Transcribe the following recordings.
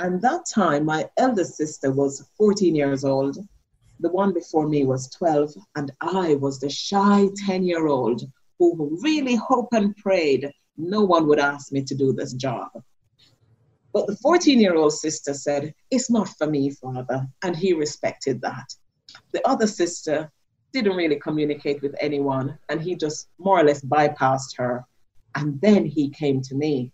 And that time, my eldest sister was 14 years old. The one before me was 12, and I was the shy 10 year old who really hoped and prayed no one would ask me to do this job. But the 14 year old sister said, It's not for me, father. And he respected that. The other sister didn't really communicate with anyone, and he just more or less bypassed her. And then he came to me.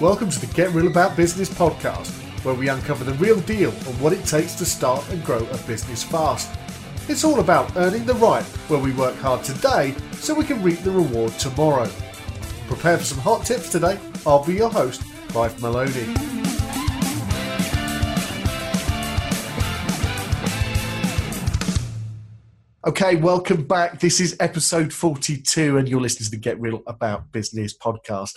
Welcome to the Get Real About Business podcast, where we uncover the real deal on what it takes to start and grow a business fast. It's all about earning the right where we work hard today so we can reap the reward tomorrow. Prepare for some hot tips today. I'll be your host, Clive Maloney. Okay, welcome back. This is episode 42, and you're listening to the Get Real About Business podcast.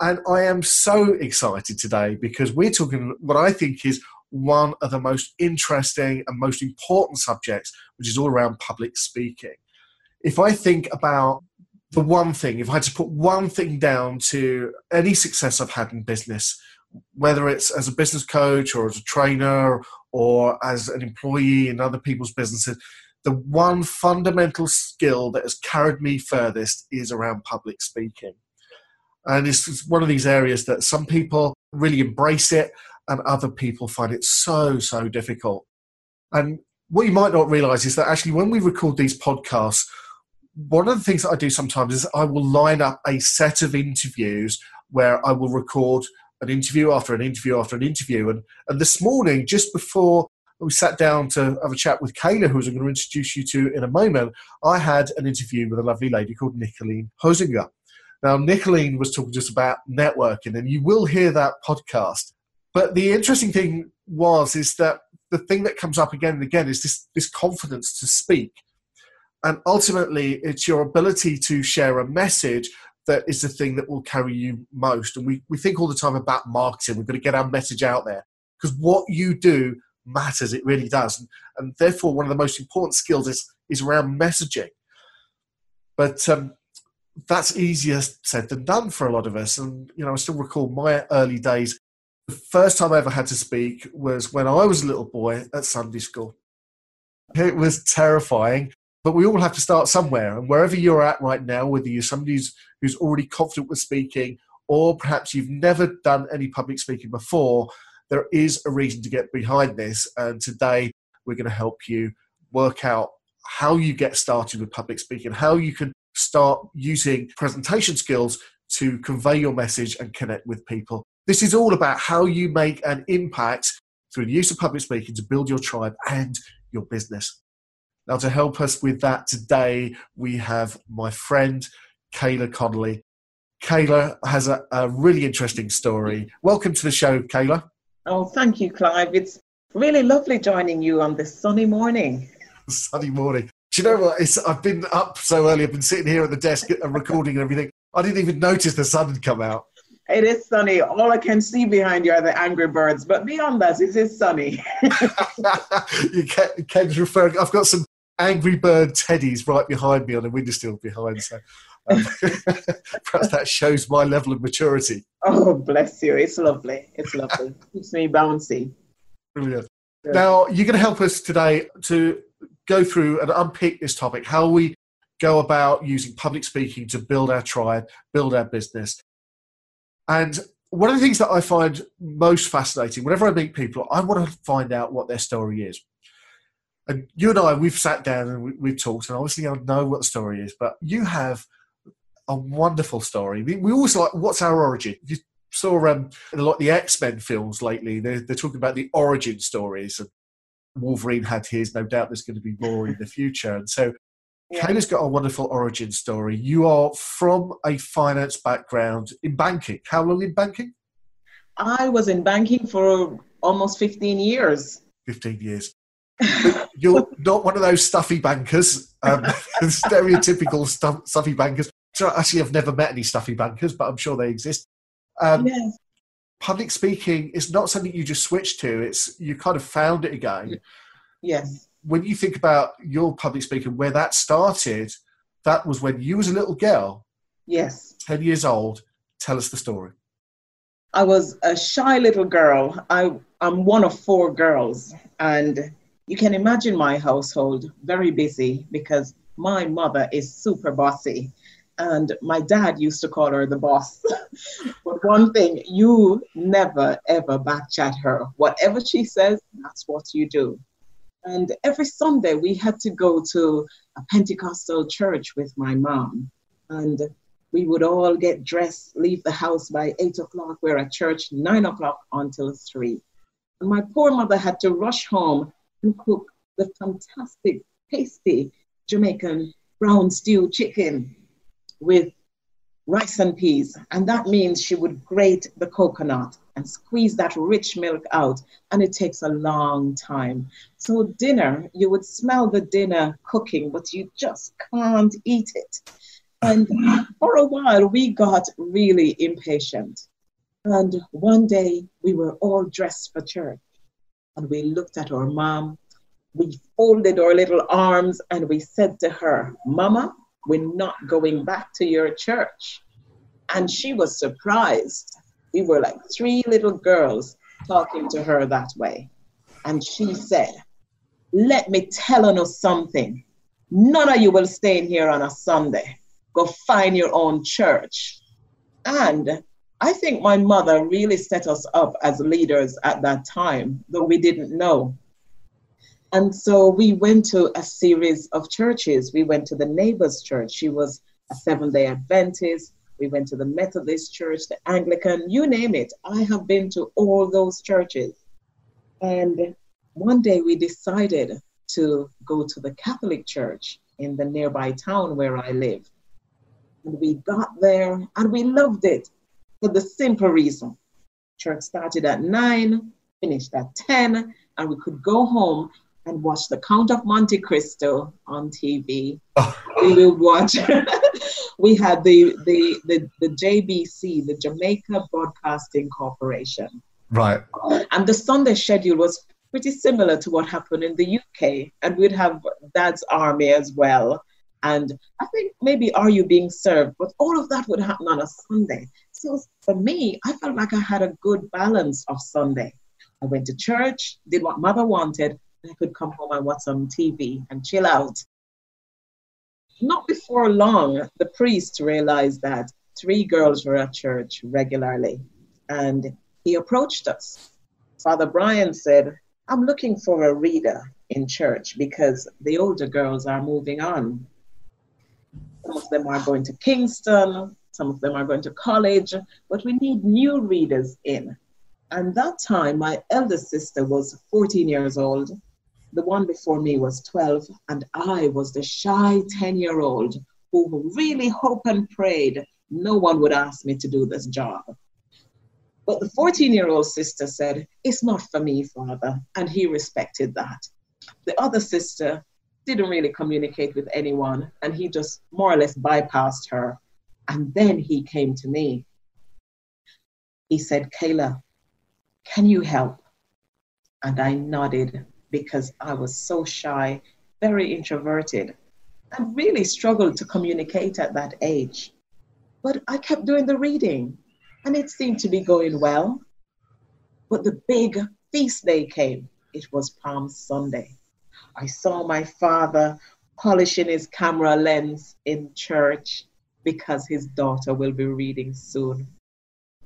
And I am so excited today because we're talking what I think is one of the most interesting and most important subjects, which is all around public speaking. If I think about the one thing, if I had to put one thing down to any success I've had in business, whether it's as a business coach or as a trainer or as an employee in other people's businesses, the one fundamental skill that has carried me furthest is around public speaking. And it's one of these areas that some people really embrace it and other people find it so, so difficult. And what you might not realize is that actually, when we record these podcasts, one of the things that I do sometimes is I will line up a set of interviews where I will record an interview after an interview after an interview. And, and this morning, just before we sat down to have a chat with Kayla, who I'm going to introduce you to in a moment, I had an interview with a lovely lady called Nicolene Hosinger. Now, Nicolene was talking us about networking, and you will hear that podcast. But the interesting thing was is that the thing that comes up again and again is this, this confidence to speak. And ultimately, it's your ability to share a message that is the thing that will carry you most. And we, we think all the time about marketing. We've got to get our message out there because what you do matters. It really does. And, and therefore, one of the most important skills is, is around messaging. But um, that's easier said than done for a lot of us. And, you know, I still recall my early days. The first time I ever had to speak was when I was a little boy at Sunday school. It was terrifying, but we all have to start somewhere. And wherever you're at right now, whether you're somebody who's, who's already confident with speaking, or perhaps you've never done any public speaking before, there is a reason to get behind this. And today we're going to help you work out how you get started with public speaking, how you can start using presentation skills to convey your message and connect with people. This is all about how you make an impact through the use of public speaking to build your tribe and your business. Now, to help us with that today, we have my friend Kayla Connolly. Kayla has a, a really interesting story. Welcome to the show, Kayla. Oh, thank you, Clive. It's really lovely joining you on this sunny morning. sunny morning. Do you know what? It's, I've been up so early. I've been sitting here at the desk and recording and everything. I didn't even notice the sun had come out. It is sunny. All I can see behind you are the angry birds. But beyond that, it is sunny. you can, Ken's referring. I've got some angry bird teddies right behind me on the windowsill behind. So um, perhaps that shows my level of maturity. Oh, bless you. It's lovely. It's lovely. Keeps me bouncy. Brilliant. Now, you're going to help us today to go through and unpick this topic how we go about using public speaking to build our tribe, build our business. And one of the things that I find most fascinating, whenever I meet people, I want to find out what their story is. And you and I, we've sat down and we've talked, and obviously I know what the story is, but you have a wonderful story. We always like, what's our origin? You saw um, like the X Men films lately, they're, they're talking about the origin stories. And Wolverine had his. No doubt there's going to be more in the future. And so yeah. Kayla's got a wonderful origin story. You are from a finance background in banking. How long in banking? I was in banking for almost 15 years. 15 years. You're not one of those stuffy bankers, um, stereotypical stuff, stuffy bankers. So actually, I've never met any stuffy bankers, but I'm sure they exist. Um, yes public speaking is not something you just switch to. It's you kind of found it again. Yes. When you think about your public speaking, where that started, that was when you was a little girl. Yes. 10 years old. Tell us the story. I was a shy little girl. I, I'm one of four girls. And you can imagine my household very busy because my mother is super bossy. And my dad used to call her the boss. but one thing, you never ever backchat her. Whatever she says, that's what you do. And every Sunday we had to go to a Pentecostal church with my mom. And we would all get dressed, leave the house by eight o'clock. We're at church nine o'clock until three. And my poor mother had to rush home and cook the fantastic, tasty Jamaican brown stew chicken with rice and peas. And that means she would grate the coconut and squeeze that rich milk out. And it takes a long time. So, dinner, you would smell the dinner cooking, but you just can't eat it. And for a while, we got really impatient. And one day, we were all dressed for church. And we looked at our mom. We folded our little arms and we said to her, Mama, we're not going back to your church. And she was surprised. We were like three little girls talking to her that way. And she said, Let me tell you something. None of you will stay in here on a Sunday. Go find your own church. And I think my mother really set us up as leaders at that time, though we didn't know. And so we went to a series of churches. We went to the neighbor's church. She was a Seventh day Adventist. We went to the Methodist church, the Anglican, you name it. I have been to all those churches. And one day we decided to go to the Catholic church in the nearby town where I live. And we got there and we loved it for the simple reason. Church started at nine, finished at 10, and we could go home and watch The Count of Monte Cristo on TV. Oh. We would watch. we had the, the the the JBC, the Jamaica Broadcasting Corporation. Right. And the Sunday schedule was pretty similar to what happened in the UK, and we'd have Dad's Army as well. And I think maybe Are You Being Served, but all of that would happen on a Sunday. So for me, I felt like I had a good balance of Sunday. I went to church, did what mother wanted, I could come home and watch some TV and chill out. Not before long, the priest realized that three girls were at church regularly, and he approached us. Father Brian said, I'm looking for a reader in church because the older girls are moving on. Some of them are going to Kingston, some of them are going to college, but we need new readers in. And that time, my eldest sister was 14 years old, the one before me was 12, and I was the shy 10 year old who really hoped and prayed no one would ask me to do this job. But the 14 year old sister said, It's not for me, father, and he respected that. The other sister didn't really communicate with anyone, and he just more or less bypassed her. And then he came to me. He said, Kayla, can you help? And I nodded because I was so shy, very introverted, and really struggled to communicate at that age. But I kept doing the reading, and it seemed to be going well. But the big feast day came. It was Palm Sunday. I saw my father polishing his camera lens in church because his daughter will be reading soon.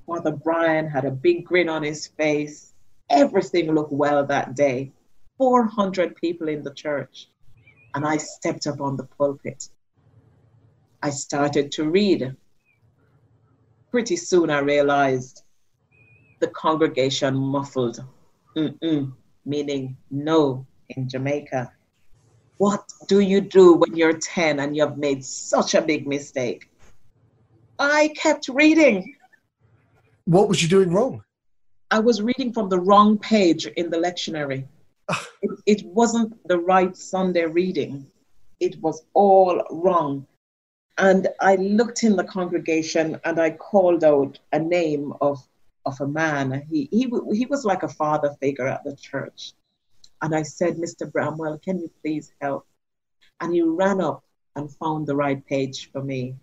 Father Brian had a big grin on his face. Everything looked well that day. 400 people in the church. And I stepped up on the pulpit. I started to read. Pretty soon I realized the congregation muffled, Mm-mm, meaning no in Jamaica. What do you do when you're 10 and you've made such a big mistake? I kept reading. What was you doing wrong? I was reading from the wrong page in the lectionary it, it wasn't the right Sunday reading. It was all wrong. And I looked in the congregation and I called out a name of, of a man. He, he, he was like a father figure at the church. And I said, Mr. Bramwell, can you please help? And he ran up and found the right page for me.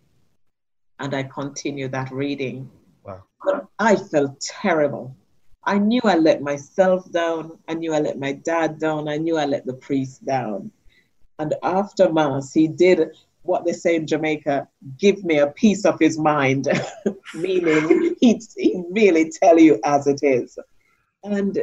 and I continued that reading. Wow. But I felt terrible. I knew I let myself down. I knew I let my dad down. I knew I let the priest down. And after Mass, he did what they say in Jamaica give me a piece of his mind, meaning he'd, he'd really tell you as it is. And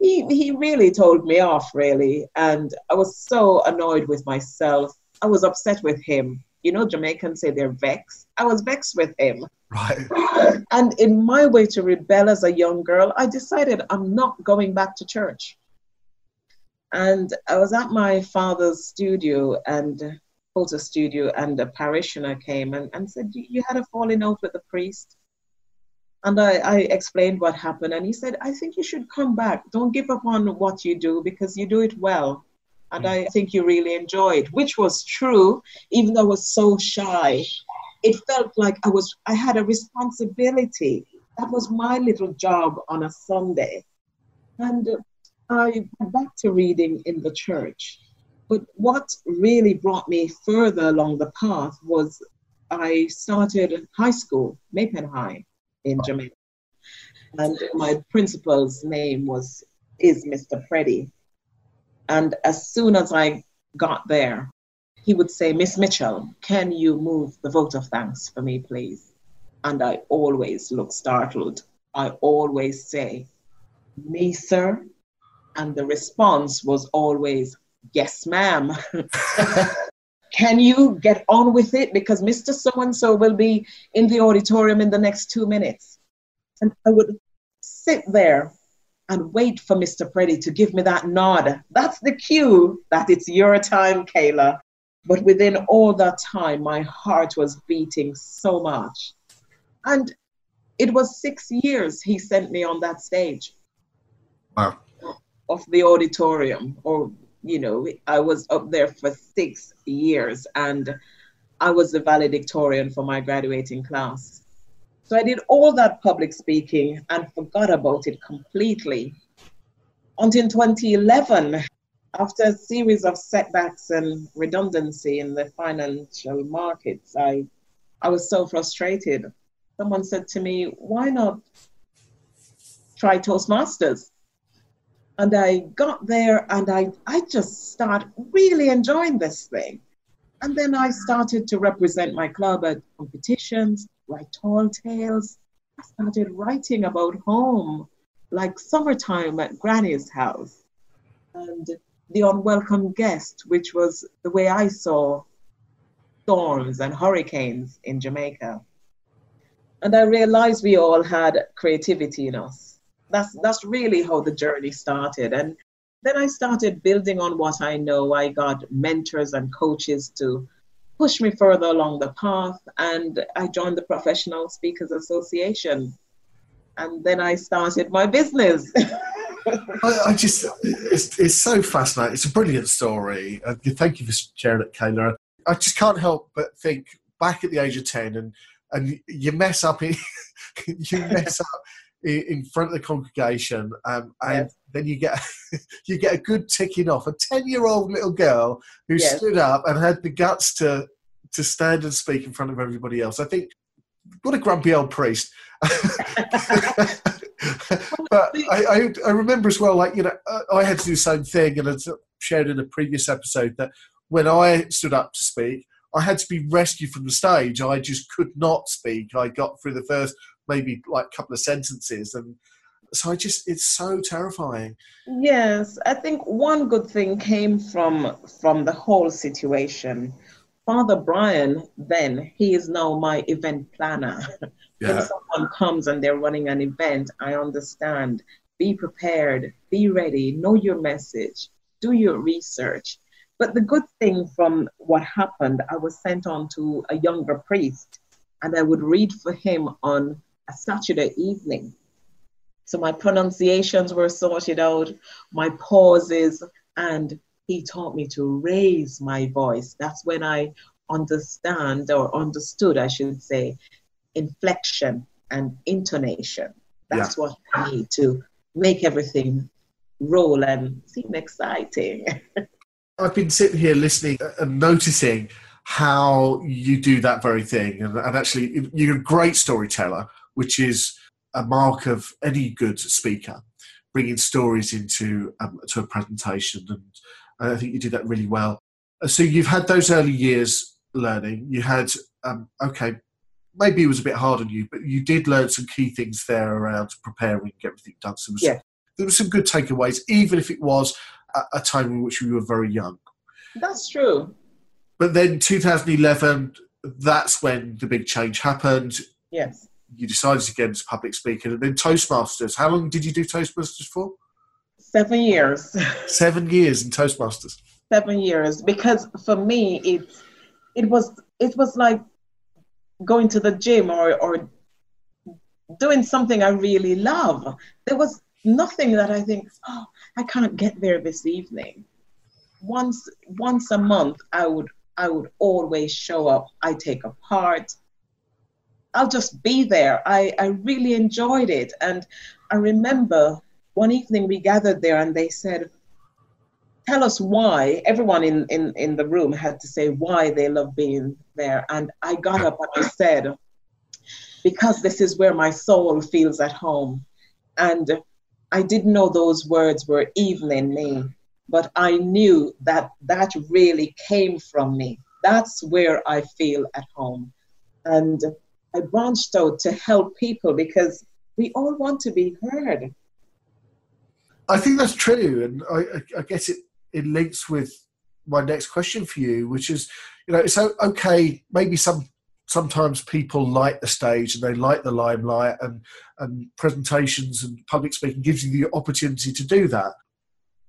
he, he really told me off, really. And I was so annoyed with myself. I was upset with him. You know, Jamaicans say they're vexed. I was vexed with him. Right. And in my way to rebel as a young girl, I decided I'm not going back to church. And I was at my father's studio and photo studio, and a parishioner came and, and said, You had a falling out with the priest. And I, I explained what happened, and he said, I think you should come back. Don't give up on what you do because you do it well. And mm. I think you really enjoyed, which was true, even though I was so shy. It felt like I was I had a responsibility. That was my little job on a Sunday. And I went back to reading in the church. But what really brought me further along the path was I started high school, Maypen High in Jamaica. And my principal's name was is Mr. Preddy. And as soon as I got there, he would say, Miss Mitchell, can you move the vote of thanks for me, please? And I always look startled. I always say, Me, sir? And the response was always, Yes, ma'am. Can you get on with it? Because Mr. So and so will be in the auditorium in the next two minutes. And I would sit there and wait for Mr. Preddy to give me that nod. That's the cue that it's your time, Kayla. But within all that time, my heart was beating so much. And it was six years he sent me on that stage. Wow. Of the auditorium, or you know, I was up there for six years and I was the valedictorian for my graduating class. So I did all that public speaking and forgot about it completely. Until 2011, after a series of setbacks and redundancy in the financial markets, I, I was so frustrated. Someone said to me, Why not try Toastmasters? and I got there and I, I just started really enjoying this thing. And then I started to represent my club at competitions, write tall tales. I started writing about home, like summertime at Granny's house, and the unwelcome guest, which was the way I saw storms and hurricanes in Jamaica. And I realized we all had creativity in us that's that's really how the journey started and then i started building on what i know i got mentors and coaches to push me further along the path and i joined the professional speakers association. And then i started my business. I, I, just it's, it's so fascinating. It's a brilliant story. Uh, thank you for sharing it kayla. I just can't help but think back at the age of 10 and and you mess up you mess up in front of the congregation, um, and yes. then you get you get a good ticking off. A ten-year-old little girl who yes. stood up and had the guts to to stand and speak in front of everybody else. I think what a grumpy old priest. but I, I, I, remember as well, like you know, I had to do the same thing, and I shared in a previous episode that when I stood up to speak, I had to be rescued from the stage. I just could not speak. I got through the first maybe like a couple of sentences and so I just it's so terrifying. Yes, I think one good thing came from from the whole situation. Father Brian, then he is now my event planner. Yeah. when someone comes and they're running an event, I understand. Be prepared, be ready, know your message, do your research. But the good thing from what happened, I was sent on to a younger priest, and I would read for him on a Saturday evening. So my pronunciations were sorted out, my pauses, and he taught me to raise my voice. That's when I understand or understood, I should say, inflection and intonation. That's yeah. what I need to make everything roll and seem exciting. I've been sitting here listening and noticing how you do that very thing. And, and actually, you're a great storyteller, which is a mark of any good speaker, bringing stories into um, to a presentation. And I think you do that really well. Uh, so you've had those early years learning. You had um, okay, maybe it was a bit hard on you, but you did learn some key things there around preparing, get everything done. So yeah. there were some good takeaways, even if it was a, a time in which we were very young. That's true. But then 2011, that's when the big change happened. Yes. You decided to get into public speaking, and then Toastmasters. How long did you do Toastmasters for? Seven years. Seven years in Toastmasters. Seven years, because for me, it it was it was like going to the gym or or doing something I really love. There was nothing that I think, oh, I can't get there this evening. Once once a month, I would I would always show up. I take a part. I'll just be there. I, I really enjoyed it. And I remember one evening we gathered there and they said, Tell us why. Everyone in, in, in the room had to say why they love being there. And I got up and I said, Because this is where my soul feels at home. And I didn't know those words were evil in me but I knew that that really came from me. That's where I feel at home. And I branched out to help people because we all want to be heard. I think that's true. And I, I guess it, it links with my next question for you, which is, you know, it's okay, maybe some sometimes people like the stage and they like the limelight and, and presentations and public speaking gives you the opportunity to do that.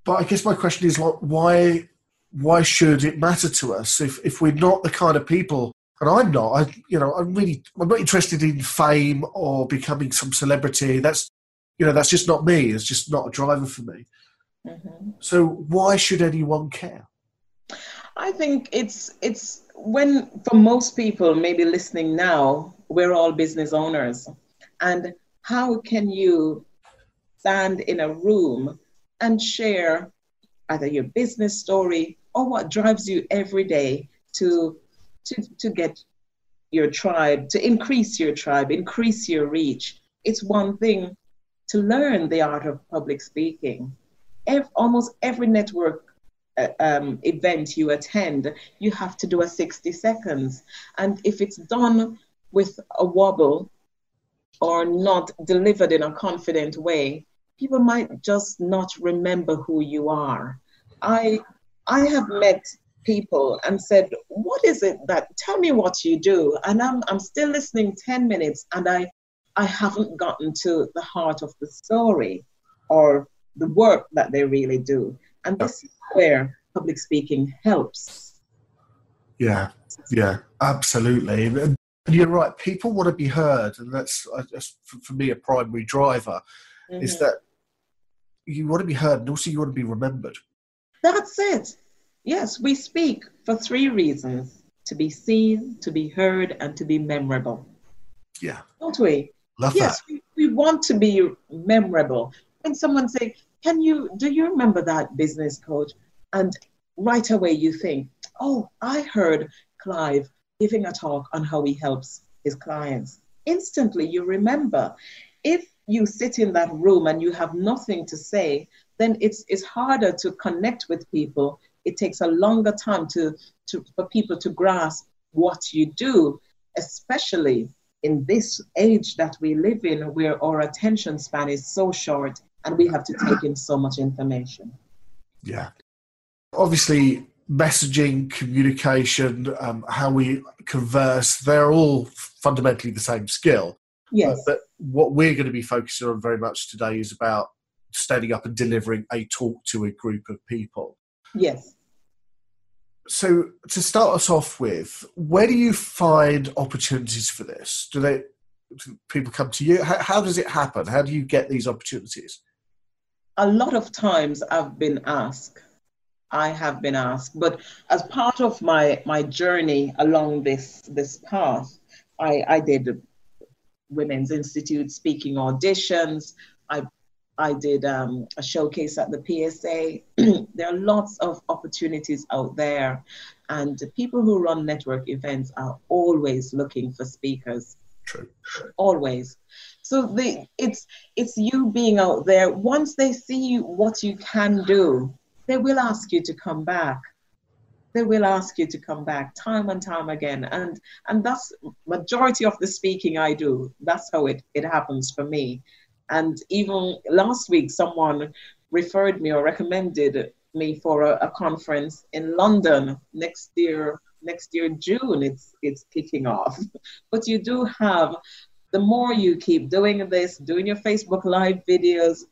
But I guess my question is like, why why should it matter to us if, if we're not the kind of people and I'm not I you know I'm really I'm not interested in fame or becoming some celebrity. That's you know that's just not me. It's just not a driver for me. Mm-hmm. so why should anyone care? I think it's it's when for most people maybe listening now we're all business owners. And how can you stand in a room and share either your business story or what drives you every day to, to, to get your tribe, to increase your tribe, increase your reach. It's one thing to learn the art of public speaking. If, almost every network uh, um, event you attend, you have to do a 60 seconds. And if it's done with a wobble or not delivered in a confident way, people might just not remember who you are. I I have met people and said, "What is it that? Tell me what you do." And I'm I'm still listening ten minutes, and I I haven't gotten to the heart of the story or the work that they really do. And this is where public speaking helps. Yeah, yeah, absolutely. And you're right. People want to be heard, and that's, that's for me a primary driver. Mm-hmm. Is that you want to be heard and also you want to be remembered. That's it. Yes, we speak for three reasons to be seen, to be heard, and to be memorable. Yeah. Don't we? Love yes, that. We, we want to be memorable. When someone say, Can you do you remember that business coach? And right away you think, Oh, I heard Clive giving a talk on how he helps his clients. Instantly you remember. If you sit in that room and you have nothing to say, then it's, it's harder to connect with people. It takes a longer time to, to, for people to grasp what you do, especially in this age that we live in where our attention span is so short and we have to take in so much information. Yeah. Obviously, messaging, communication, um, how we converse, they're all fundamentally the same skill. Yes. Uh, but what we're going to be focusing on very much today is about standing up and delivering a talk to a group of people. Yes. So to start us off with, where do you find opportunities for this? Do they do people come to you? How, how does it happen? How do you get these opportunities? A lot of times I've been asked. I have been asked, but as part of my my journey along this this path, I, I did Women's Institute speaking auditions. I did um, a showcase at the PSA. there are lots of opportunities out there, and people who run network events are always looking for speakers. True. Always. So the, it's it's you being out there. Once they see what you can do, they will ask you to come back. They will ask you to come back time and time again. And and that's majority of the speaking I do. That's how it, it happens for me. And even last week, someone referred me or recommended me for a, a, conference in London next year. Next year, June, it's it's kicking off. but you do have the more you keep doing this, doing your Facebook Live videos,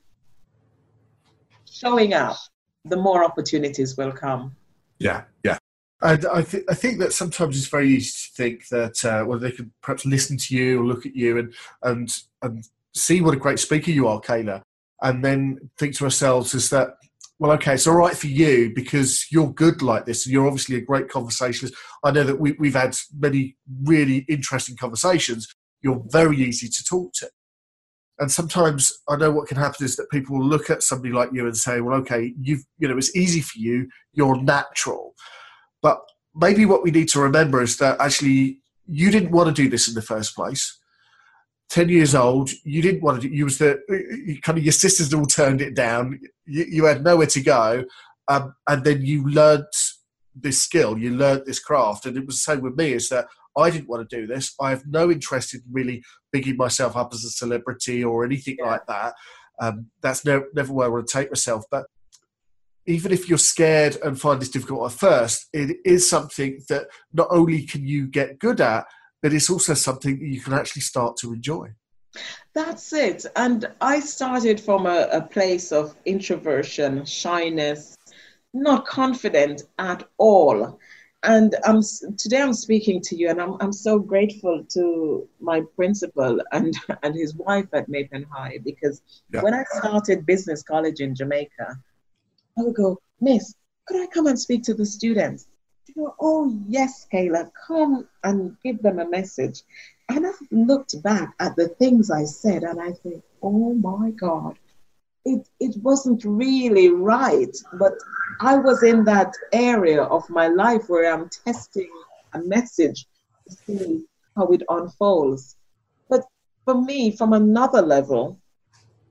showing up, the more opportunities will come. Yeah, yeah. And I, th- I think that sometimes it's very easy to think that uh, well they could perhaps listen to you or look at you and and and see what a great speaker you are, Kayla, and then think to ourselves is that well, okay, it's all right for you because you're good like this, you're obviously a great conversationalist. I know that we, we've had many really interesting conversations. You're very easy to talk to. And sometimes I know what can happen is that people will look at somebody like you and say, well, okay, you've, you know, it's easy for you, you're natural. But maybe what we need to remember is that actually you didn't want to do this in the first place. 10 years old, you didn't want to do, you was the, kind of your sisters all turned it down. You, you had nowhere to go. Um, and then you learnt this skill, you learnt this craft. And it was the same with me is that I didn't want to do this. I have no interest in really bigging myself up as a celebrity or anything yeah. like that. Um, that's never, never where I want to take myself. But even if you're scared and find this difficult at first, it is something that not only can you get good at, but it's also something that you can actually start to enjoy. That's it. And I started from a, a place of introversion, shyness, not confident at all. And I'm, today I'm speaking to you, and I'm, I'm so grateful to my principal and, and his wife at Maypen High because yeah. when I started business college in Jamaica, I would go, Miss, could I come and speak to the students? Oh, yes, Kayla, come and give them a message. And I've looked back at the things I said and I think, oh my God, it, it wasn't really right. But I was in that area of my life where I'm testing a message to see how it unfolds. But for me, from another level,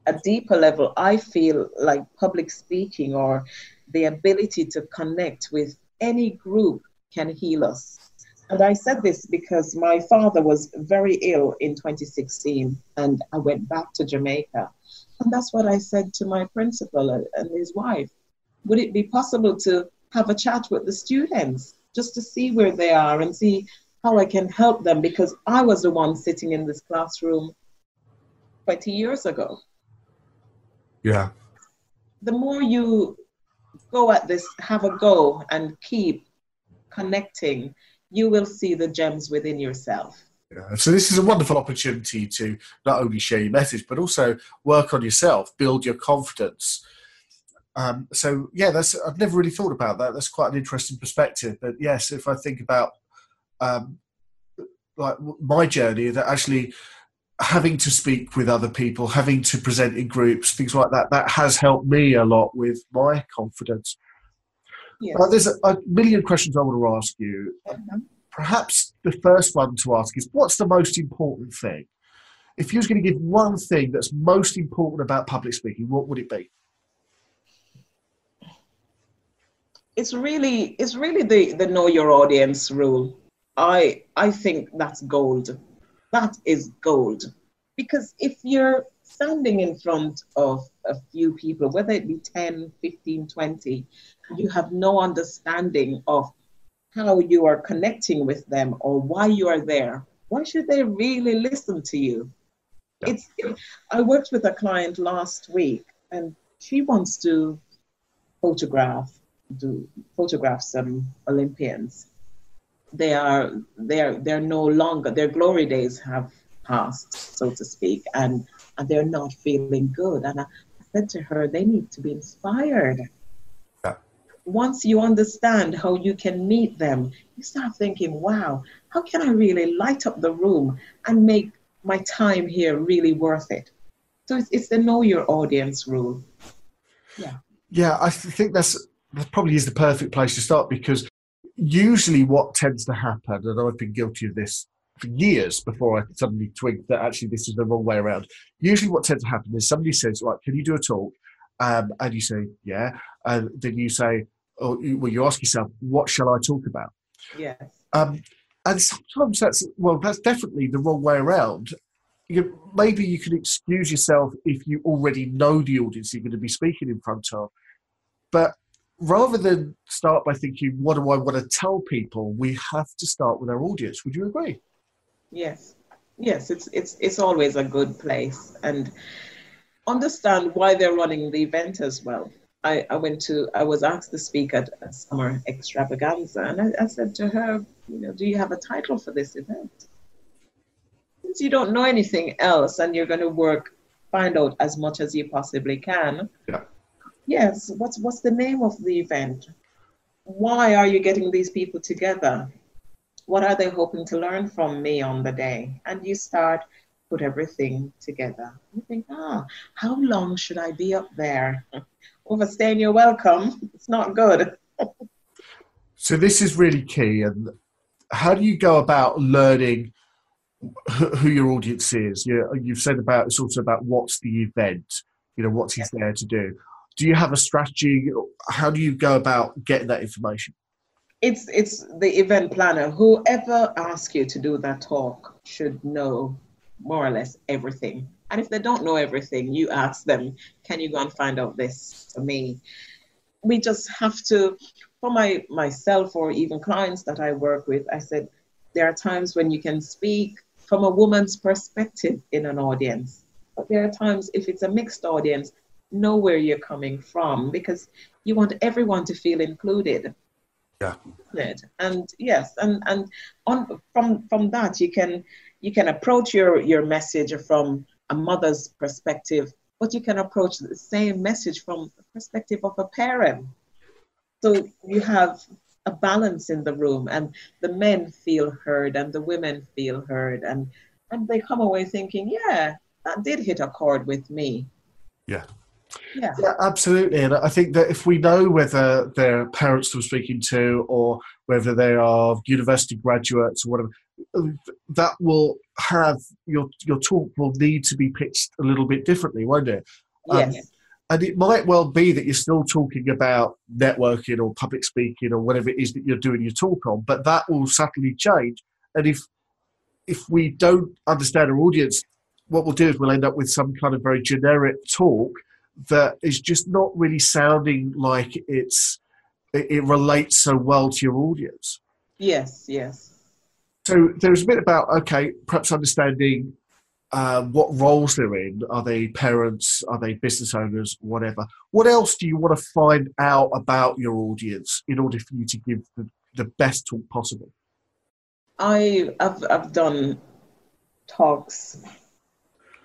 a deeper level, I feel like public speaking or the ability to connect with any group can heal us. And I said this because my father was very ill in 2016 and I went back to Jamaica. And that's what I said to my principal and his wife. Would it be possible to have a chat with the students just to see where they are and see how I can help them? Because I was the one sitting in this classroom 20 years ago. Yeah. The more you go at this, have a go, and keep connecting, you will see the gems within yourself. Yeah. So this is a wonderful opportunity to not only share your message, but also work on yourself, build your confidence. Um, so yeah, that's I've never really thought about that. That's quite an interesting perspective. But yes, if I think about um, like my journey, that actually having to speak with other people, having to present in groups, things like that, that has helped me a lot with my confidence. Yes. Uh, there's a, a, million questions I want to ask you. Mm-hmm. Perhaps the first one to ask is what's the most important thing? If you was going to give one thing that's most important about public speaking, what would it be? It's really it's really the, the know your audience rule. I I think that's gold that is gold. Because if you're standing in front of a few people, whether it be 10, 15, 20, you have no understanding of how you are connecting with them or why you are there. Why should they really listen to you? It's. I worked with a client last week, and she wants to photograph, do photograph some Olympians, they are they're they're no longer their glory days have passed, so to speak, and and they're not feeling good. And I, I said to her, they need to be inspired. Yeah. Once you understand how you can meet them, you start thinking, wow, how can I really light up the room and make my time here really worth it? So it's, it's the know your audience rule. Yeah. Yeah, I think that's that probably is the perfect place to start because usually what tends to happen, and I've been guilty of this for years before I suddenly twigged that actually this is the wrong way around. Usually, what tends to happen is somebody says, "Right, can you do a talk?" Um, and you say, "Yeah," and then you say, or you, well, you ask yourself, "What shall I talk about?" Yes. Um, and sometimes that's well, that's definitely the wrong way around. You, maybe you can excuse yourself if you already know the audience you're going to be speaking in front of, but rather than start by thinking, "What do I want to tell people?" we have to start with our audience. Would you agree? Yes. Yes, it's it's it's always a good place and understand why they're running the event as well. I, I went to I was asked to speak at a summer extravaganza and I, I said to her, you know, do you have a title for this event? Since you don't know anything else and you're gonna work, find out as much as you possibly can. Yeah. Yes, what's what's the name of the event? Why are you getting these people together? what are they hoping to learn from me on the day? And you start put everything together. You think, ah, how long should I be up there? Overstaying your welcome. It's not good. so this is really key. And how do you go about learning who your audience is? You, you've said about it's also about what's the event. You know, what's he's there to do. Do you have a strategy? How do you go about getting that information? it's it's the event planner. Whoever asks you to do that talk should know more or less everything. And if they don't know everything, you ask them, can you go and find out this for me? We just have to, for my myself or even clients that I work with, I said there are times when you can speak from a woman's perspective in an audience. But there are times if it's a mixed audience, know where you're coming from because you want everyone to feel included. Yeah. And yes, and and on from from that you can you can approach your your message from a mother's perspective, but you can approach the same message from the perspective of a parent. So you have a balance in the room, and the men feel heard, and the women feel heard, and and they come away thinking, yeah, that did hit a chord with me. Yeah. Yeah. yeah. absolutely. And I think that if we know whether they're parents that we're speaking to or whether they are university graduates or whatever, that will have your your talk will need to be pitched a little bit differently, won't it? Um, yes. Um, and it might well be that you're still talking about networking or public speaking or whatever it is that you're doing your talk on, but that will subtly change. And if if we don't understand our audience, what we'll do is we'll end up with some kind of very generic talk that is just not really sounding like it's it, it relates so well to your audience. Yes, yes. So there's a bit about okay, perhaps understanding uh, what roles they're in. Are they parents? Are they business owners? Whatever. What else do you want to find out about your audience in order for you to give the, the best talk possible? I, I've, I've done talks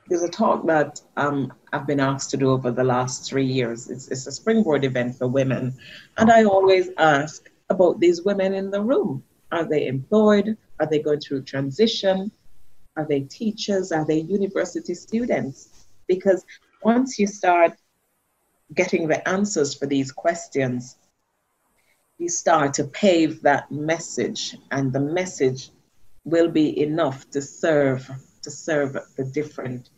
there's a talk that um, I've been asked to do over the last three years. It's, it's a springboard event for women. And I always ask about these women in the room. Are they employed? Are they going through transition? Are they teachers? Are they university students? Because once you start getting the answers for these questions, you start to pave that message, and the message will be enough to serve to serve the different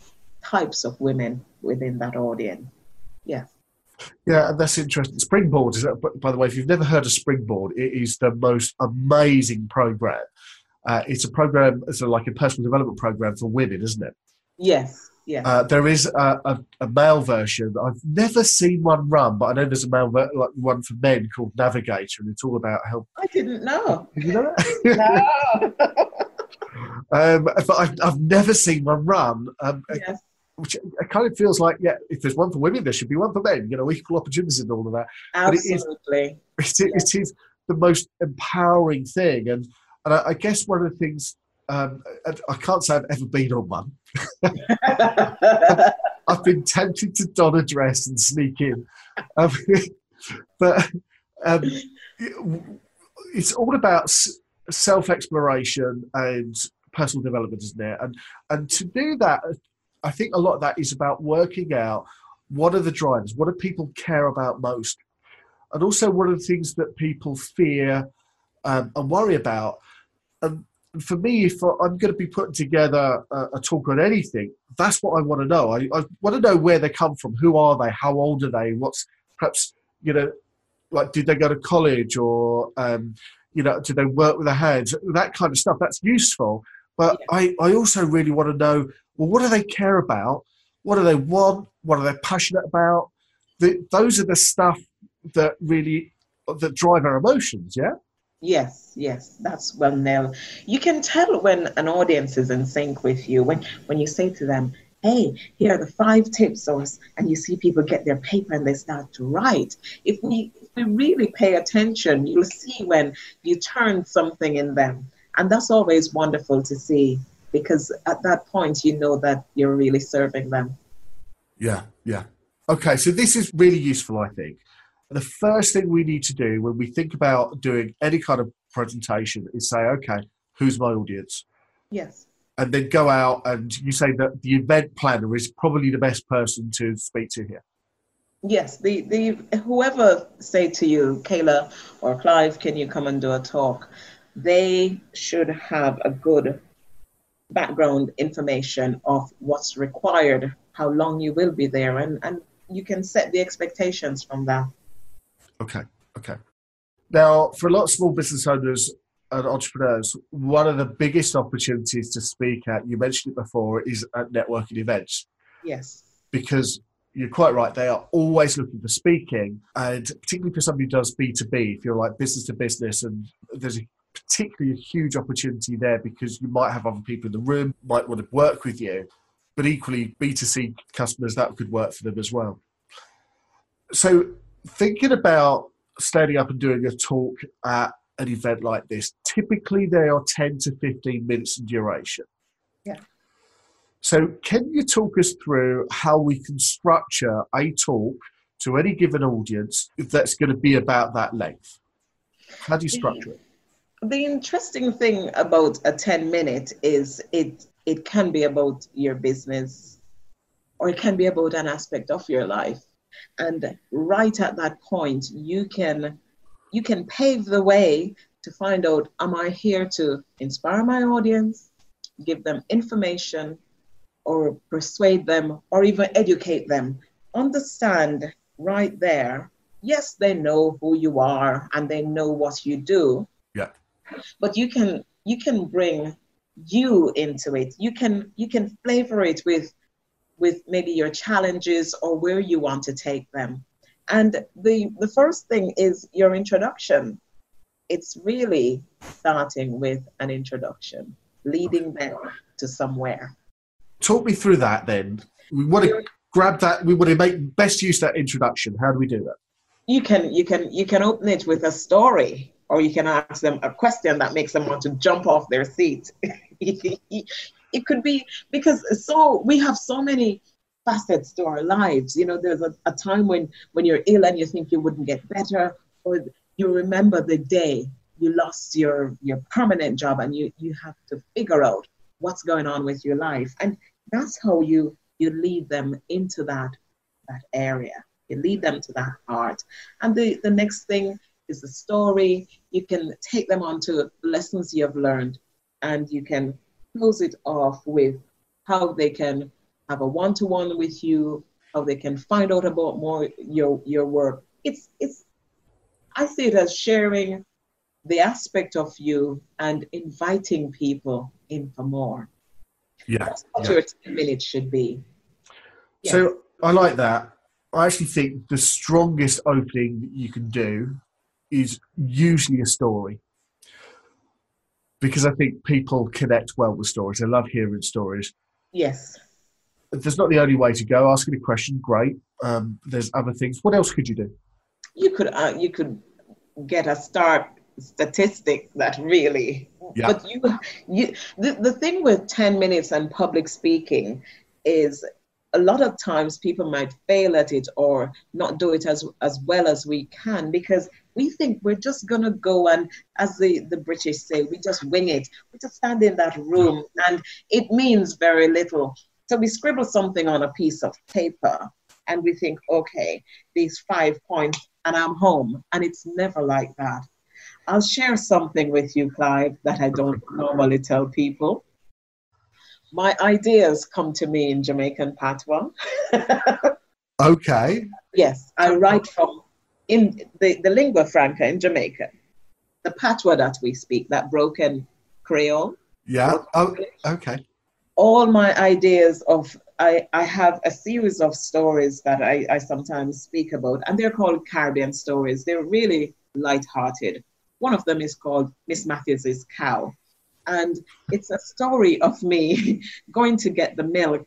types of women within that audience. Yeah. Yeah, that's interesting. Springboard is, by the way, if you've never heard of Springboard, it is the most amazing program. Uh, it's a program, it's a, like a personal development program for women, isn't it? Yes. Yeah. Uh, there is a, a, a, male version. I've never seen one run, but I know there's a male ver- like one for men called Navigator, and it's all about help. I didn't know. Did you know that? no. um, but I've, I've, never seen one run. Um, yes which it kind of feels like, yeah, if there's one for women, there should be one for men. You know, equal opportunities and all of that. Absolutely. But it is, it, it is the most empowering thing, and and I, I guess one of the things um, I can't say I've ever been on one. I've, I've, been tempted to don a dress and sneak in, um, but um, it's all about self exploration and personal development, isn't it? And and to do that, I think a lot of that is about working out what are the drivers, what do people care about most, and also what are the things that people fear um, and worry about. And for me, if I'm going to be putting together a, a talk on anything, that's what I want to know. I, I want to know where they come from, who are they, how old are they, what's perhaps you know, like did they go to college or um, you know, did they work with their hands, that kind of stuff. That's useful. But yeah. I, I also really want to know well, what do they care about? What do they want? What are they passionate about? The, those are the stuff that really that drive our emotions. Yeah. Yes, yes, that's well nailed. You can tell when an audience is in sync with you when when you say to them, "Hey, here are the five tips," or and you see people get their paper and they start to write. If we if we really pay attention, you'll see when you turn something in them, and that's always wonderful to see because at that point you know that you're really serving them. Yeah, yeah. Okay, so this is really useful, I think. The first thing we need to do when we think about doing any kind of presentation is say, okay, who's my audience? Yes. And then go out and you say that the event planner is probably the best person to speak to here. Yes, the, the whoever say to you, Kayla or Clive, can you come and do a talk? They should have a good background information of what's required, how long you will be there, and, and you can set the expectations from that. Okay, okay. Now, for a lot of small business owners and entrepreneurs, one of the biggest opportunities to speak at, you mentioned it before, is at networking events. Yes. Because you're quite right, they are always looking for speaking, and particularly for somebody who does B2B, if you're like business to business, and there's a particularly a huge opportunity there because you might have other people in the room, might want to work with you, but equally B2C customers, that could work for them as well. So, thinking about standing up and doing a talk at an event like this, typically they are 10 to 15 minutes in duration. Yeah. So, can you talk us through how we can structure a talk to any given audience that's going to be about that length? How do you mm-hmm. structure it? The interesting thing about a 10 minute is it it can be about your business or it can be about an aspect of your life. And right at that point you can you can pave the way to find out am i here to inspire my audience give them information or persuade them or even educate them? Understand right there yes they know who you are and they know what you do. Yeah but you can you can bring you into it. You can you can flavor it with with maybe your challenges or where you want to take them. And the the first thing is your introduction. It's really starting with an introduction leading them to somewhere. Talk me through that then. We want to grab that we want to make best use of that introduction. How do we do that? You can you can you can open it with a story or you can ask them a question that makes them want to jump off their seat. it could be because so we have so many facets to our lives. You know, there's a, a time when when you're ill and you think you wouldn't get better, or you remember the day you lost your your permanent job and you you have to figure out what's going on with your life, and that's how you you lead them into that that area. You lead them to that heart, and the the next thing is a story. You can take them on to lessons you have learned and you can close it off with how they can have a one-to-one with you, how they can find out about more your your work. It's it's I see it as sharing the aspect of you and inviting people in for more. Yeah. That's what yeah. your 10 minutes should be. Yes. So I like that. I actually think the strongest opening that you can do is usually a story because I think people connect well with stories. They love hearing stories. Yes. That's not the only way to go. Asking a question, great. Um, there's other things. What else could you do? You could uh, you could get a start statistic that really. Yeah. But you you the, the thing with ten minutes and public speaking is a lot of times people might fail at it or not do it as as well as we can because we think we're just going to go and, as the, the British say, we just wing it. We just stand in that room and it means very little. So we scribble something on a piece of paper and we think, okay, these five points and I'm home. And it's never like that. I'll share something with you, Clive, that I don't normally tell people. My ideas come to me in Jamaican patois. okay. Yes, I write from in the, the lingua franca in Jamaica, the patois that we speak, that broken Creole. Yeah. Oh, okay. All my ideas of I, I have a series of stories that I, I sometimes speak about, and they're called Caribbean stories. They're really light-hearted. One of them is called Miss Matthews's Cow, and it's a story of me going to get the milk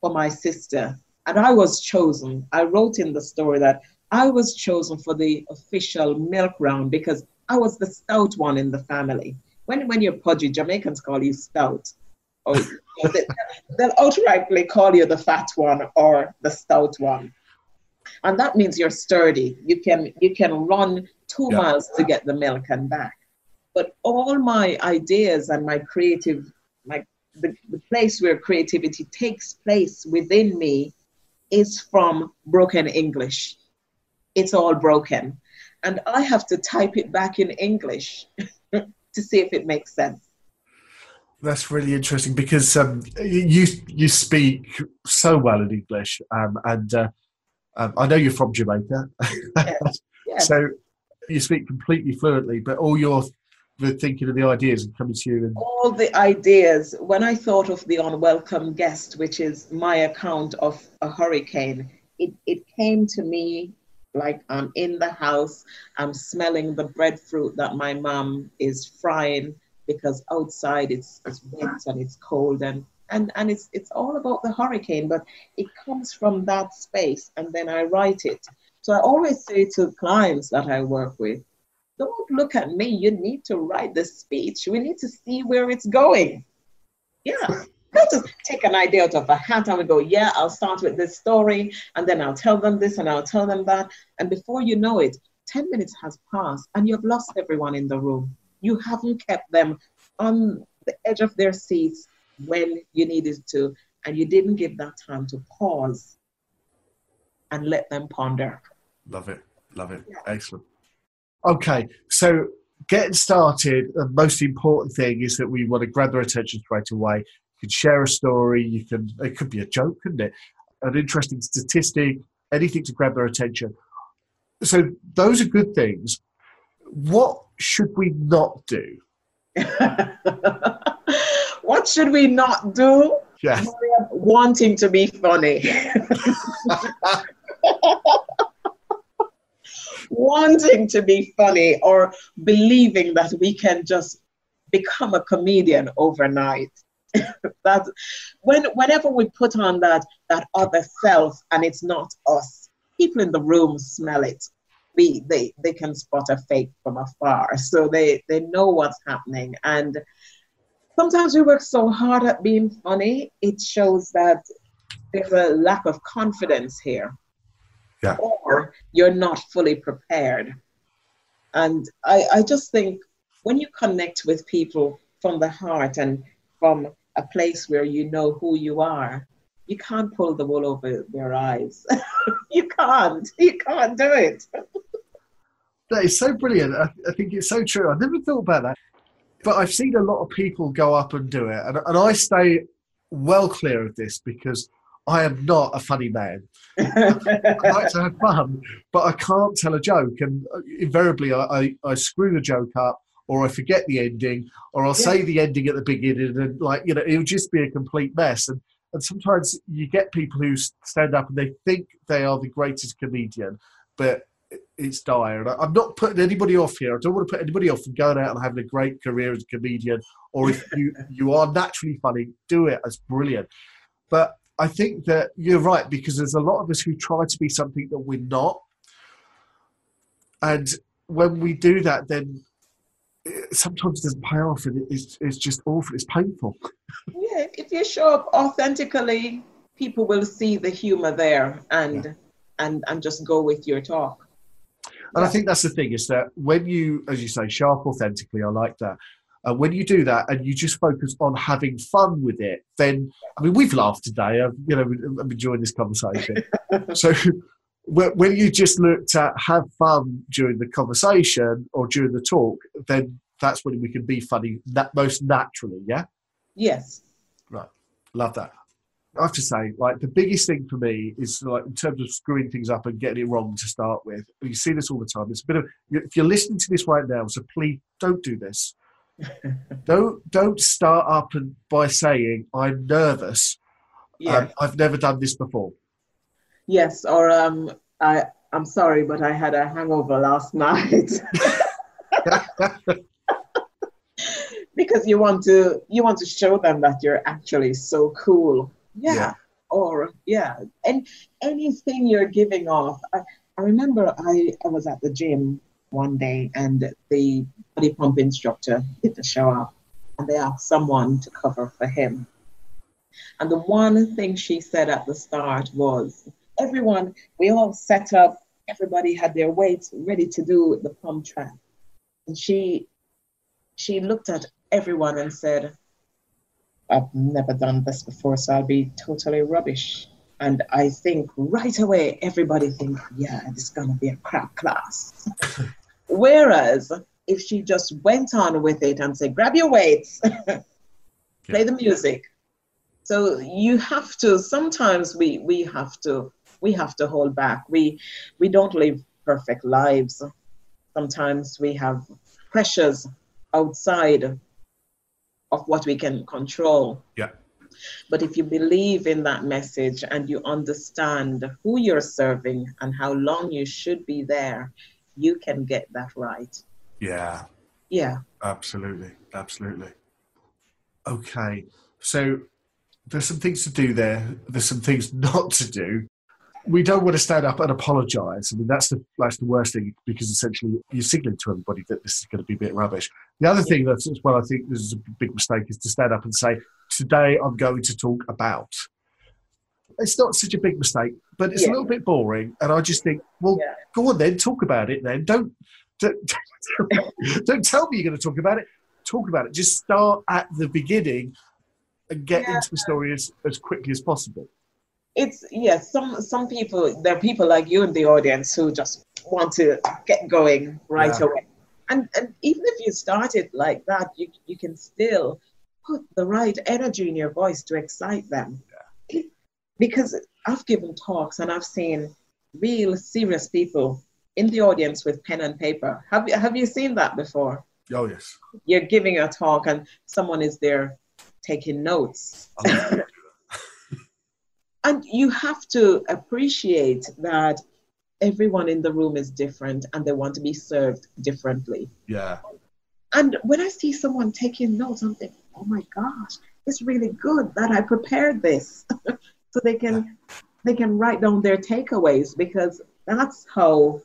for my sister. And I was chosen. I wrote in the story that I was chosen for the official milk round because I was the stout one in the family. When, when you're pudgy, Jamaicans call you stout. Or they, they'll outrightly call you the fat one or the stout one. And that means you're sturdy. You can you can run two yeah. miles to get the milk and back. But all my ideas and my creative, my the, the place where creativity takes place within me is from broken English. It's all broken. And I have to type it back in English to see if it makes sense. That's really interesting because um, you you speak so well in English, um, and uh, um, I know you're from Jamaica, yes. Yes. so you speak completely fluently. But all your the thinking of the ideas and coming to you, and all the ideas. When I thought of the unwelcome guest, which is my account of a hurricane, it it came to me like I'm in the house, I'm smelling the breadfruit that my mom is frying because outside it's, it's wet and it's cold and and and it's it's all about the hurricane but it comes from that space and then i write it so i always say to clients that i work with don't look at me you need to write the speech we need to see where it's going yeah not just take an idea out of a hat and we go yeah i'll start with this story and then i'll tell them this and i'll tell them that and before you know it 10 minutes has passed and you've lost everyone in the room you haven't kept them on the edge of their seats when you needed to, and you didn't give that time to pause and let them ponder. Love it. Love it. Yeah. Excellent. Okay, so getting started, the most important thing is that we want to grab their attention straight away. You can share a story, you can it could be a joke, couldn't it? An interesting statistic, anything to grab their attention. So those are good things. What should we not do? what should we not do? Yes. Wanting to be funny. Wanting to be funny or believing that we can just become a comedian overnight. that when whenever we put on that that other self and it's not us, people in the room smell it. We they they can spot a fake from afar. So they they know what's happening. And sometimes we work so hard at being funny it shows that there's a lack of confidence here yeah. or you're not fully prepared and I, I just think when you connect with people from the heart and from a place where you know who you are you can't pull the wool over their eyes you can't you can't do it That is so brilliant. I, I, think it's so true. I never thought about that. But I've seen a lot of people go up and do it. And, and I stay well clear of this because I am not a funny man. I like to have fun, but I can't tell a joke. And uh, invariably, I, I, I screw the joke up or I forget the ending, or I'll yeah. say the ending at the beginning, and like you know, it'll just be a complete mess. And and sometimes you get people who stand up and they think they are the greatest comedian, but it's dire. And I'm not putting anybody off here. I don't want to put anybody off from going out and having a great career as a comedian. Or if you, you are naturally funny, do it. It's brilliant. But I think that you're right because there's a lot of us who try to be something that we're not. And when we do that, then sometimes it doesn't pay off and it's, it's just awful. It's painful. Yeah, if you show up authentically, people will see the humor there and yeah. and and just go with your talk. And I think that's the thing is that when you, as you say, sharp authentically, I like that. Uh, when you do that and you just focus on having fun with it, then I mean we've laughed today. I've, you know, I'm enjoying this conversation. so when you just look to have fun during the conversation or during the talk, then that's when we can be funny that most naturally. Yeah. Yes. Right. Love that. I have to say, like the biggest thing for me is like in terms of screwing things up and getting it wrong to start with. You see this all the time. It's a bit of if you're listening to this right now, so please don't do this. Don't don't start up and by saying I'm nervous. Yeah. Um, I've never done this before. Yes, or um, I I'm sorry, but I had a hangover last night. because you want to you want to show them that you're actually so cool yeah, yeah. or yeah and anything you're giving off I, I remember I, I was at the gym one day and the body pump instructor didn't show up and they asked someone to cover for him and the one thing she said at the start was everyone we all set up everybody had their weights ready to do the pump track and she she looked at everyone and said, I've never done this before, so I'll be totally rubbish. And I think right away, everybody think, yeah, this is gonna be a crap class. Whereas if she just went on with it and said, grab your weights, play the music. So you have to, sometimes we, we have to, we have to hold back. We, we don't live perfect lives. Sometimes we have pressures outside of what we can control. Yeah. But if you believe in that message and you understand who you're serving and how long you should be there, you can get that right. Yeah. Yeah. Absolutely. Absolutely. Okay. So there's some things to do there. There's some things not to do we don't want to stand up and apologise. I mean, that's the that's the worst thing because essentially you're signaling to everybody that this is going to be a bit rubbish. The other thing that's as well, I think this is a big mistake, is to stand up and say, "Today I'm going to talk about." It's not such a big mistake, but it's yeah. a little bit boring. And I just think, well, yeah. go on then, talk about it. Then don't don't, don't tell me you're going to talk about it. Talk about it. Just start at the beginning and get yeah. into the story as, as quickly as possible it's yes some some people there are people like you in the audience who just want to get going right yeah. away and and even if you started like that you you can still put the right energy in your voice to excite them yeah. Because i've given talks and i've seen real serious people in the audience with pen and paper have you have you seen that before oh yes you're giving a talk and someone is there taking notes and you have to appreciate that everyone in the room is different and they want to be served differently. Yeah. And when I see someone taking notes, I'm thinking, oh my gosh, it's really good that I prepared this. so they can they can write down their takeaways because that's how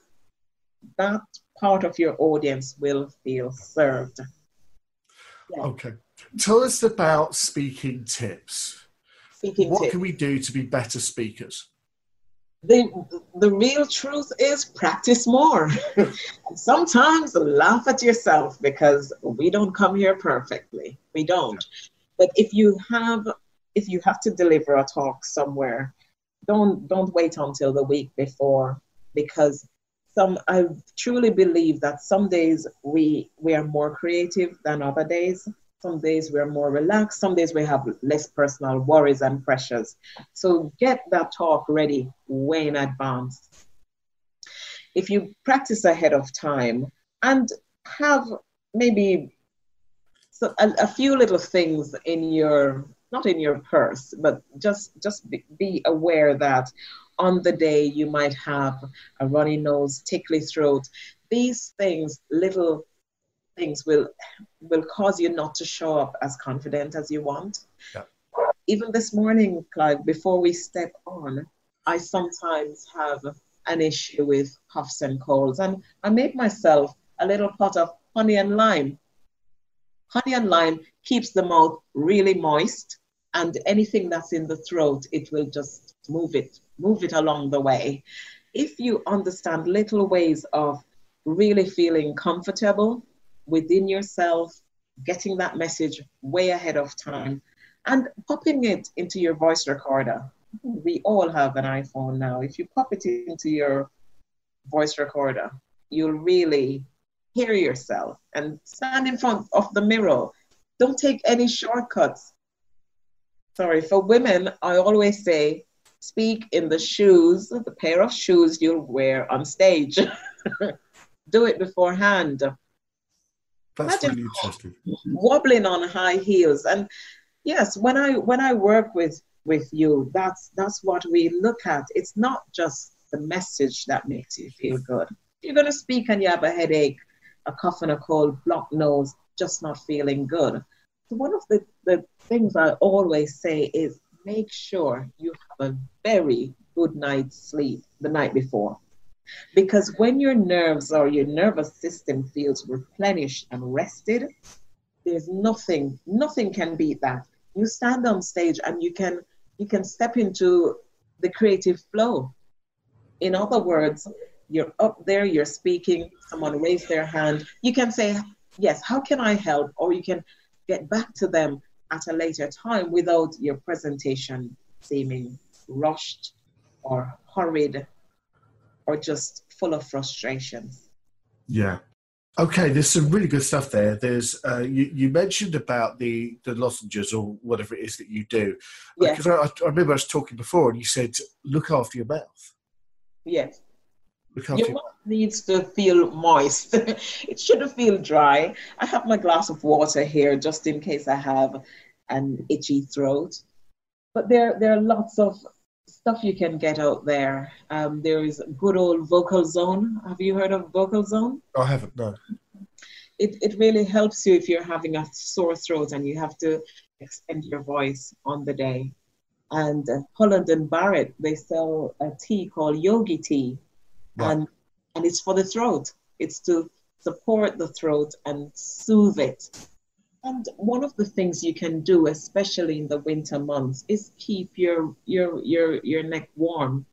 that part of your audience will feel served. Yeah. Okay. Tell us about speaking tips speaking what can we do to be better speakers? The, the real truth is practice more. Sometimes laugh at yourself because we don't come here perfectly. We don't. But if you have if you have to deliver a talk somewhere, don't don't wait until the week before because some I truly believe that some days we we are more creative than other days. Some days we're more relaxed. Some days we have less personal worries and pressures. So get that talk ready way in advance. If you practice ahead of time and have maybe so a, a few little things in your not in your purse, but just just be, be aware that on the day you might have a runny nose, tickly throat. These things, little things will will cause you not to show up as confident as you want. Yeah. Even this morning, Clive, before we step on, I sometimes have an issue with coughs and colds, and I made myself a little pot of honey and lime. Honey and lime keeps the mouth really moist, and anything that's in the throat, it will just move it, move it along the way. If you understand little ways of really feeling comfortable within yourself getting that message way ahead of time and popping it into your voice recorder. We all have an iPhone now. If you pop it into your voice recorder, you'll really hear yourself and stand in front of the mirror. Don't take any shortcuts. Sorry, for women, I always say speak in the shoes, the pair of shoes you'll wear on stage. Do it beforehand. That's Imagine really interesting. Wobbling on high heels. And yes, when I when I work with with you, that's that's what we look at. It's not just the message that makes you feel good. You're gonna speak and you have a headache, a cough and a cold, blocked nose, just not feeling good. So one of the, the things I always say is make sure you have a very good night's sleep the night before. Because when your nerves or your nervous system feels replenished and rested, there's nothing, nothing can beat that. You stand on stage and you can you can step into the creative flow. In other words, you're up there, you're speaking, someone raised their hand. You can say, Yes, how can I help? Or you can get back to them at a later time without your presentation seeming rushed or hurried or just full of frustrations. Yeah. Okay, there's some really good stuff there. There's uh, you, you mentioned about the the lozenges or whatever it is that you do. Because I, I, remember I was talking before, and you said look after your mouth. Yes. Look your, your mouth needs to feel moist. it shouldn't feel dry. I have my glass of water here just in case I have an itchy throat. But there there are lots of stuff you can get out there. Um, there is good old Vocalzone. Have you heard of Vocalzone? I haven't, no. It, it really helps you if you're having a sore throat and you have to extend your voice on the day. And uh, Holland and Barrett, they sell a tea called Yogi Tea. And, and it's for the throat. It's to support the throat and soothe it and one of the things you can do, especially in the winter months, is keep your your your your neck warm.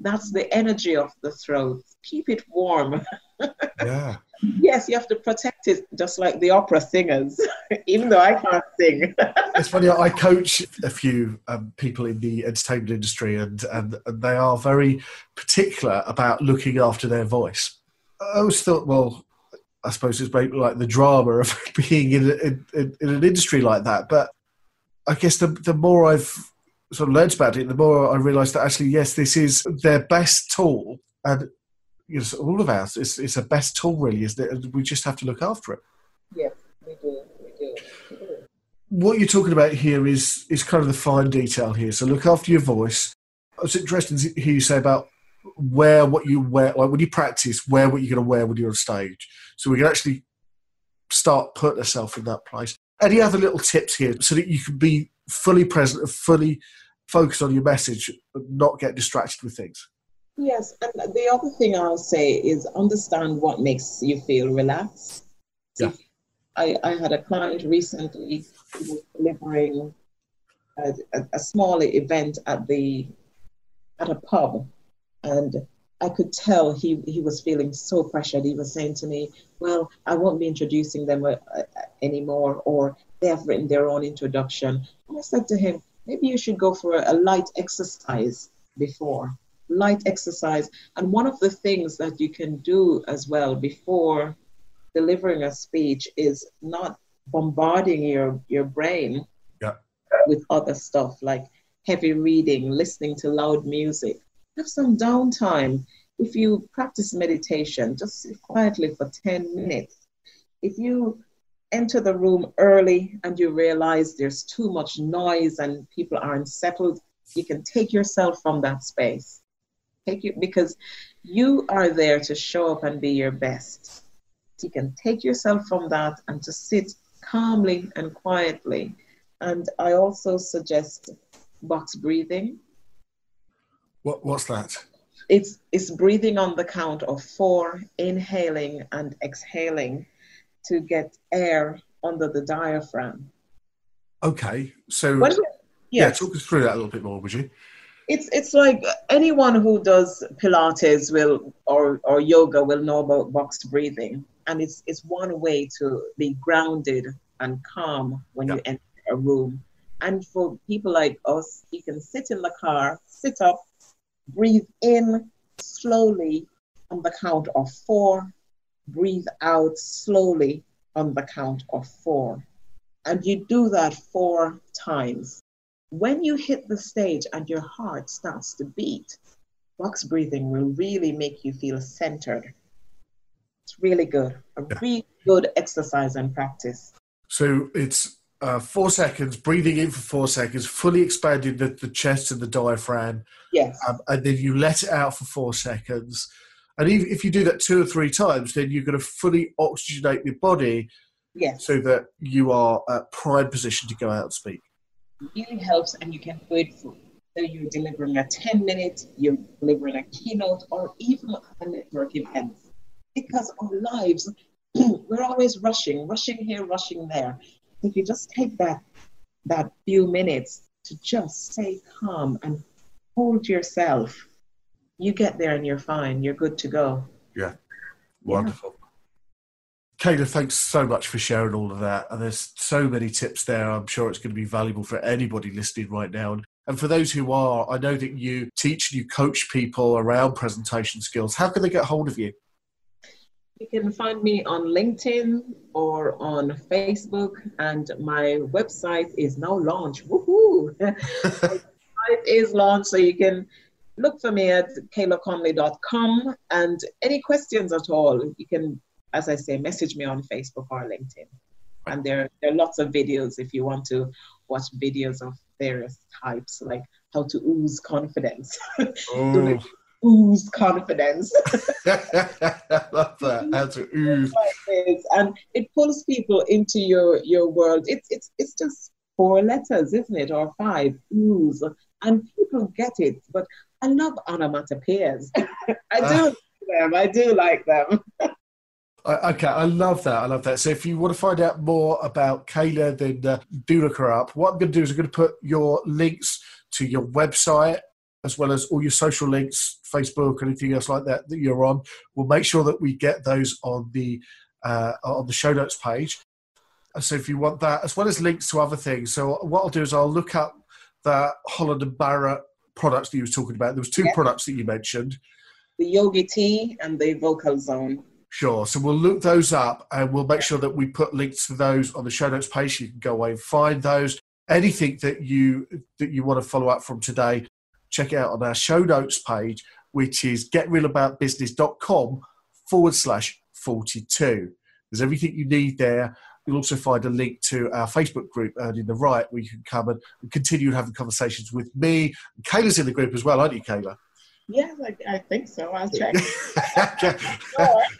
That's the energy of the throat. Keep it warm. Yeah. Yes, you have to protect it, just like the opera singers, even though I can't sing. it's funny. I coach a few um, people in the entertainment industry, and, and and they are very particular about looking after their voice. I always thought, well, I suppose it's like the drama of being in, in, in an industry like that. But I guess the the more I've sort of learned about it, the more I realise that actually, yes, this is their best tool, and know, all of ours, it's, it's a best tool, really, is that we just have to look after it. Yes, we do. We do. We do. What you're talking about here is is kind of the fine detail here. So look after your voice. It's interesting to hear you say about wear what you wear, like when you practice, wear what you're going to wear when you're on stage. So we can actually start putting ourselves in that place. Any other little tips here so that you can be fully present and fully focused on your message and not get distracted with things? Yes, and the other thing I'll say is understand what makes you feel relaxed. Yeah. I, I had a client recently who was delivering a, a, a small event at the at a pub and I could tell he, he was feeling so pressured. He was saying to me, Well, I won't be introducing them uh, uh, anymore, or they have written their own introduction. And I said to him, Maybe you should go for a, a light exercise before. Light exercise. And one of the things that you can do as well before delivering a speech is not bombarding your, your brain yeah. with other stuff like heavy reading, listening to loud music have some downtime. If you practice meditation, just sit quietly for 10 minutes. If you enter the room early and you realize there's too much noise and people aren't settled, you can take yourself from that space. Take you because you are there to show up and be your best. You can take yourself from that and to sit calmly and quietly. And I also suggest box breathing. What, what's that? It's, it's breathing on the count of four, inhaling and exhaling to get air under the diaphragm. Okay, so when, yeah, talk us through that a little bit more, would you? It's it's like anyone who does Pilates will or or yoga will know about boxed breathing. and it's it's one way to be grounded and calm when yeah. you enter a room. And for people like us, you can sit in the car, sit up, breathe in slowly on the count of four, breathe out slowly on the count of four. And you do that four times. When you hit the stage and your heart starts to beat, box breathing will really make you feel centered. It's really good, a really good exercise and practice. So it's uh, four seconds, breathing in for four seconds, fully expanding the, the chest and the diaphragm. Yes. Um, and then you let it out for four seconds. And even if you do that two or three times, then you're going to fully oxygenate your body yes. so that you are at prime position to go out and speak. Really helps, and you can do it for so you're delivering a 10 minute, you're delivering a keynote, or even a network event. Because our lives, we're always rushing, rushing here, rushing there. If you just take that that few minutes to just stay calm and hold yourself, you get there and you're fine. You're good to go. Yeah. Wonderful. Kayla, thanks so much for sharing all of that. And there's so many tips there. I'm sure it's going to be valuable for anybody listening right now. And for those who are, I know that you teach and you coach people around presentation skills. How can they get hold of you? You can find me on LinkedIn or on Facebook, and my website is now launched. Woohoo! it is launched, so you can look for me at kaylaconley.com. And any questions at all, you can, as I say, message me on Facebook or LinkedIn. And there, there are lots of videos if you want to watch videos of various types, like how to ooze confidence. Oh. ooze confidence. love that. How to ooze. And it pulls people into your your world. It's it's it's just four letters, isn't it, or five? Ooze, and people get it. But I love onomatopoeias. I do. Uh, them. I do like them. Okay, I love that. I love that. So, if you want to find out more about Kayla, then uh, do look her up. What I'm going to do is I'm going to put your links to your website as well as all your social links, Facebook, anything else like that that you're on. We'll make sure that we get those on the uh, on the show notes page. So, if you want that, as well as links to other things. So, what I'll do is I'll look up the Holland and Barrett products that you were talking about. There was two products that you mentioned. The Yogi Tea and the Vocalzone. Sure. So we'll look those up and we'll make sure that we put links to those on the show notes page. You can go away and find those. Anything that you that you want to follow up from today, check it out on our show notes page, which is getrealaboutbusiness.com forward slash 42. There's everything you need there. You'll also find a link to our Facebook group, Earning the Right, where you can come and, continue having conversations with me. And Kayla's in the group as well, aren't you, Kayla? Yeah, I, I think so. I'll check.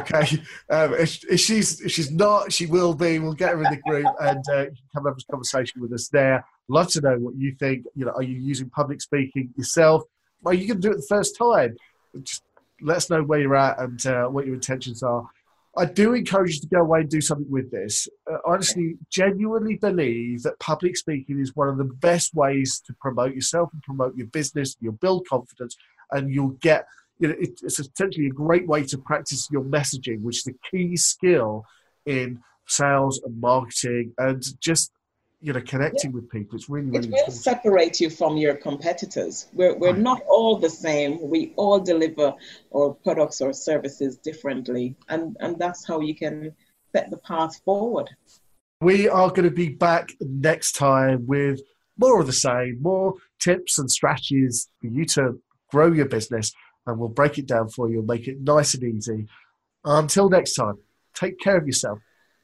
okay. Um, if, if, she's if she's not, she will be. We'll get her in the group and uh, you can come have a conversation with us there. Love to know what you think. You know, are you using public speaking yourself? Are you going to do it the first time? Just let us know where you're at and uh, what your intentions are. I do encourage you to go away and do something with this. Uh, honestly, genuinely believe that public speaking is one of the best ways to promote yourself and promote your business. You'll build confidence and you'll get you know, it, it's essentially a great way to practice your messaging, which is a key skill in sales and marketing and just you know connecting yeah. with people it's really really it will important. separate you from your competitors we're, we're right. not all the same we all deliver our products or services differently and and that's how you can set the path forward we are going to be back next time with more of the same more tips and strategies for you to grow your business and we'll break it down for you and make it nice and easy. Until next time, take care of yourself.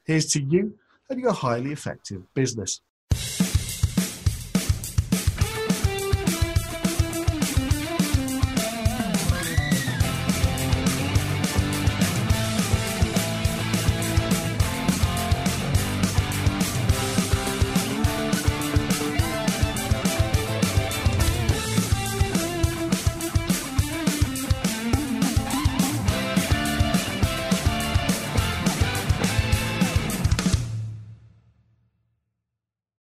Here's to you and your highly effective business.